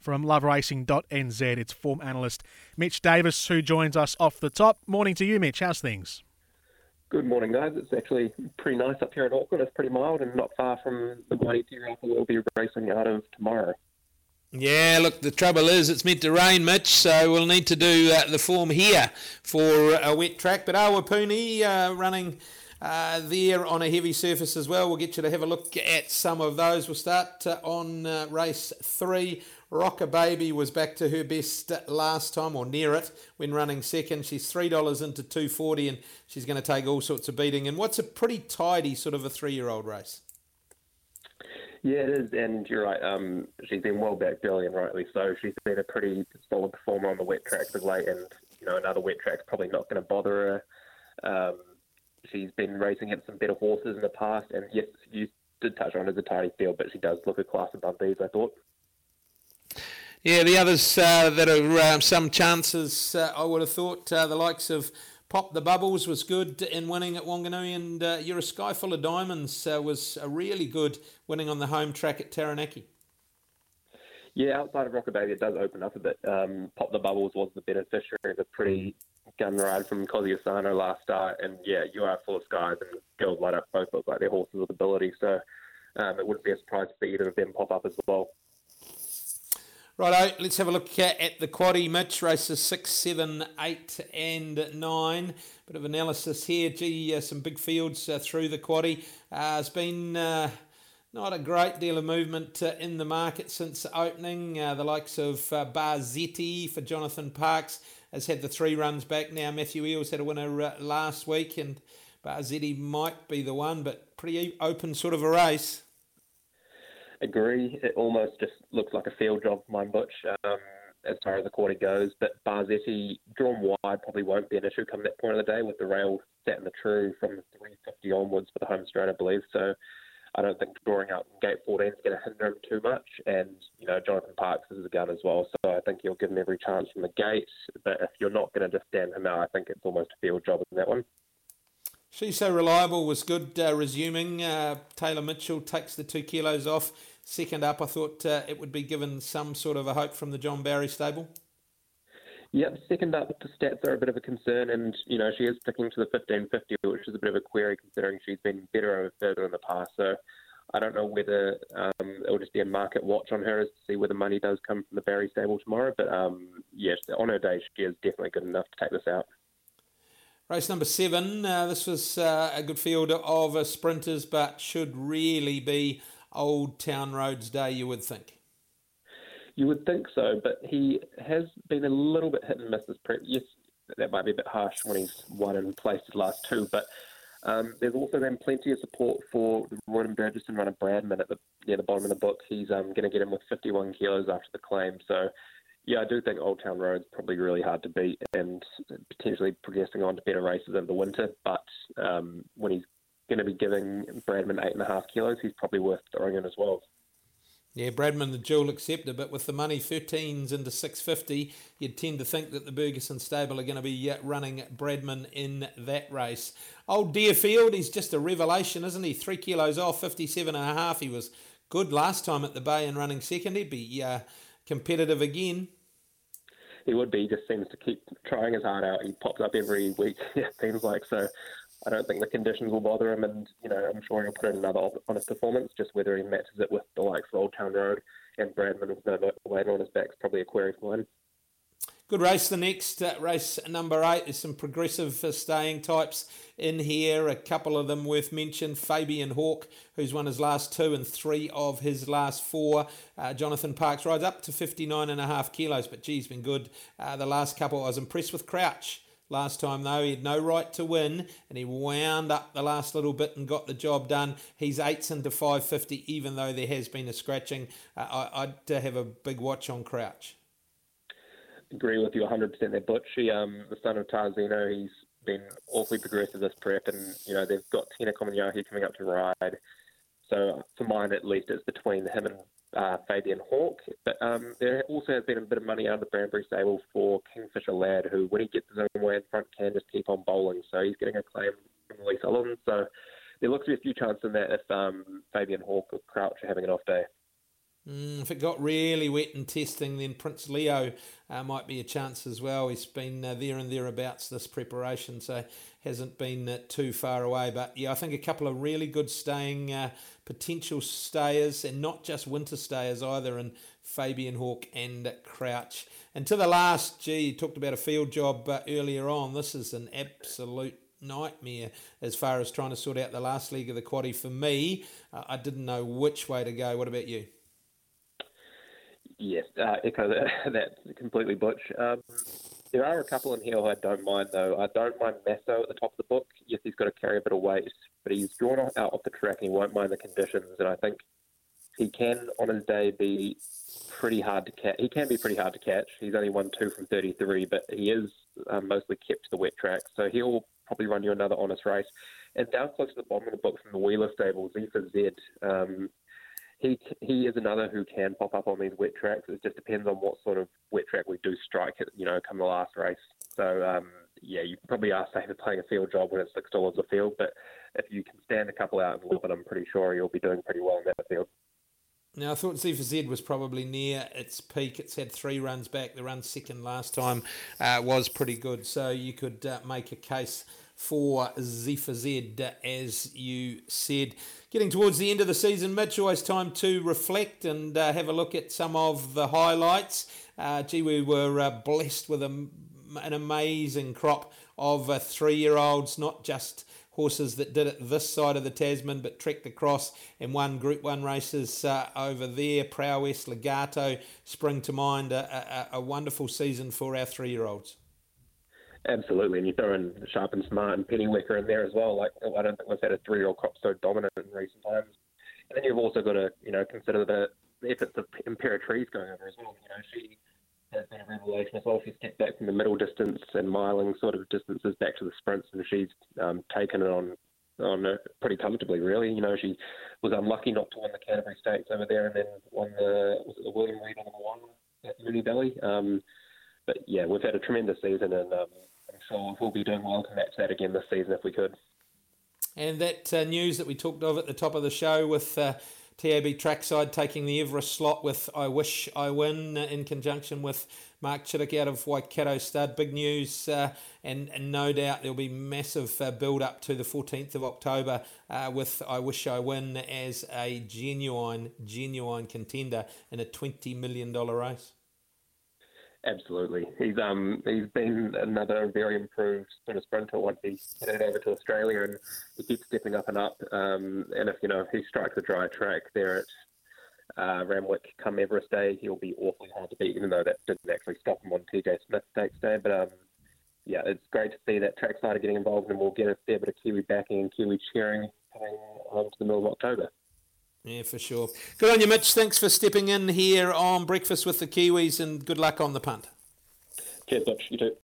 from loveracing.nz. It's form analyst Mitch Davis who joins us off the top. Morning to you, Mitch. How's things? Good morning, guys. It's actually pretty nice up here in Auckland. It's pretty mild and not far from the mighty Te Rapa we'll be racing out of tomorrow. Yeah, look, the trouble is it's meant to rain, Mitch, so we'll need to do uh, the form here for a wet track. But Awapuni uh, running uh, there on a heavy surface as well. We'll get you to have a look at some of those. We'll start uh, on uh, race three. Rocker Baby was back to her best last time, or near it, when running second. She's three dollars into two forty, and she's going to take all sorts of beating. And what's a pretty tidy sort of a three-year-old race? Yeah, it is, and you're right. Um, she's been well backed early, and rightly so. She's been a pretty solid performer on the wet tracks of late, and you know another wet track's probably not going to bother her. Um, she's been racing against some better horses in the past, and yes, you did touch on it as a tidy field, but she does look a class above these. I thought. Yeah, the others uh, that are um, some chances, uh, I would have thought uh, the likes of Pop the Bubbles was good in winning at Wanganui, and uh, You're a Sky Full of Diamonds uh, was a really good winning on the home track at Taranaki. Yeah, outside of Rocker Baby, it does open up a bit. Um, Pop the Bubbles was the beneficiary of a pretty gun ride from Kozzi Asano last start, and yeah, You Are Full of Skies and Girls Light Up both look like they're horses with ability, so um, it wouldn't be a surprise to see either of them pop up as well. Righto, let's have a look at the quaddy, Mitch. Races 6, 7, 8 and 9. Bit of analysis here. Gee, uh, some big fields uh, through the quaddy. Uh, it's been uh, not a great deal of movement uh, in the market since opening. Uh, the likes of Barzetti for Jonathan Parkes has had the three runs back now. Matthew Eels had a winner last week, and Barzetti might be the one, but pretty open sort of a race agree. It almost just looks like a field job for mine, Butch, um, as far as the quarter goes. But Barzetti drawn wide probably won't be an issue come that point of the day with the rail set in the true from 350 onwards for the home straight, I believe. So I don't think drawing out gate 14 is going to hinder him too much. And, you know, Jonathan Parkes is a gun as well. So I think you'll give him every chance from the gate. But if you're not going to just stand him out, I think it's almost a field job in that one. She's so reliable was good uh, resuming. Uh, Taylor Mitchell takes the two kilos off. Second up, I thought uh, it would be given some sort of a hope from the John Bary stable. Yep, second up, the stats are a bit of a concern, and you know she is sticking to the 1550, which is a bit of a query considering she's been better over further in the past. So I don't know whether um, it'll just be a market watch on her as to see where the money does come from the Barry stable tomorrow. But um, yes, on her day, she is definitely good enough to take this out. Race number seven. Uh, this was uh, a good field of uh, sprinters, but should really be Old Town Road's day, you would think. You would think so, but he has been a little bit hit and miss this prep. Yes, that might be a bit harsh when he's won and placed his last two, but um, there's also been plenty of support for the Roydon Bergerson runner Bradman at the near the bottom of the book. He's um, going to get him with 51 kilos after the claim. So, yeah, I do think Old Town Road's probably really hard to beat and potentially progressing on to better races over the winter. But um, when he's going to be giving Bradman eight and a half kilos, he's probably worth throwing in as well. Yeah, Bradman, the dual acceptor, but with the money 13s into 650, you'd tend to think that the Bergerson stable are going to be uh, running Bradman in that race. Old Deerfield, he's just a revelation, isn't he? Three kilos off, 57 and a half. He was good last time at the Bay and running second. He'd be uh, competitive again. He would be. He just seems to keep trying his heart out. He pops up every week, it seems like. So I don't think the conditions will bother him, and you know I'm sure he'll put in another honest performance. Just whether he matches it with the likes of Old Town Road and Bradman with no weight on his back is probably a query for him. Good race. The next uh, race, number eight, there's some progressive uh, staying types in here. A couple of them worth mention. Fabian Hawk, who's won his last two and three of his last four. Uh, Jonathan Parkes rides up to 59 and a half kilos, but geez, been good uh, the last couple. I was impressed with Crouch. Last time, though, he had no right to win, and he wound up the last little bit and got the job done. He's eights into 550, even though there has been a scratching. Uh, I, would have a big watch on Crouch. Agree with you 100% there, Butch. He, um, the son of Tarzino, he's been awfully progressive this prep, and you know they've got Tina Comignaghi coming up to ride. So for mine, at least, it's between him and uh, Fabian Hawk. But um, there also has been a bit of money out of the Branbury stable for Kingfisher Lad, who, when he gets his own way in front, can just keep on bowling. So he's getting a claim from Lee Sullivan. So there looks to be a few chances in that if um, Fabian Hawk or Crouch are having an off day. Mm, if it got really wet in testing, then Prince Leo uh, might be a chance as well. He's been uh, there and thereabouts this preparation, so hasn't been uh, too far away. But yeah, I think a couple of really good staying uh, potential stayers, and not just winter stayers either, in Fabian Hawk and Crouch. And to the last, gee, you talked about a field job earlier on. This is an absolute nightmare as far as trying to sort out the last leg of the quaddy for me. Uh, I didn't know which way to go. What about you? Yes, uh, echo that, completely, Butch. Um, there are a couple in here I don't mind, though. I don't mind Masso at the top of the book. Yes, he's got to carry a bit of weight, but he's drawn out off the track and he won't mind the conditions. And I think he can, on his day, be pretty hard to catch. He can be pretty hard to catch. He's only won two from 33, but he is um, mostly kept to the wet track. So he'll probably run you another honest race. And down close to the bottom of the book from the Wheeler stable, Zephyr Z. Um, he he is another who can pop up on these wet tracks. It just depends on what sort of wet track we do strike you know, come the last race. So um, yeah, you probably are safe playing a field job when it's six dollars a field, but if you can stand a couple out and it, I'm pretty sure you'll be doing pretty well in that field. Now, I thought for Z was probably near its peak. It's had three runs back. The run second last time uh, was pretty good. So you could uh, make a case for Zephyr Z, as you said. Getting towards the end of the season, Mitch, always time to reflect and uh, have a look at some of the highlights. Uh, gee, we were uh, blessed with a, an amazing crop of uh, three year olds, not just horses that did it this side of the Tasman but trekked across and won Group 1 races uh, over there. Prowess, Legarto spring to mind. A, a, a wonderful season for our three year olds. Absolutely, and you throw in Sharp and Smart and Pennyweka in there as well. Like I don't think we've had a three-year-old crop so dominant in recent times. And then you've also got to you know consider the, efforts of Imperatriz going over as well. You know she has been a revelation as well. She's stepped back from the middle distance and miling sort of distances back to the sprints, and she's um, taken it on on uh, pretty comfortably. Really, you know she was unlucky not to win the Canterbury Stakes over there, and then won the was it the William Reid on the one at Moonee Valley. Um, but yeah, we've had a tremendous season, and um, sure we'll be doing well to match that again this season if we could. And that uh, news that we talked of at the top of the show with uh, TAB Trackside taking the Everest slot with I Wish I Win in conjunction with Mark Chittick out of Waikato Stud. Big news, uh, and, and no doubt there'll be massive uh, build up to the 14th of October uh, with I Wish I Win as a genuine, genuine contender in a $20 million race. Absolutely, he's um he's been another very improved sprinter sprinter once he headed over to Australia, and he keeps stepping up and up. Um, and if you know if he strikes a dry track there at uh, Randwick come Everest Day, he'll be awfully hard to beat. Even though that didn't actually stop him on TJ Smith Stakes Day, but um yeah, it's great to see that trackside are getting involved, and we'll get a fair bit of Kiwi backing and Kiwi cheering coming on to the middle of October. Yeah, for sure. Good on you, Mitch. Thanks for stepping in here on Breakfast with the Kiwis and good luck on the punt. Cheers, Mitch. You too.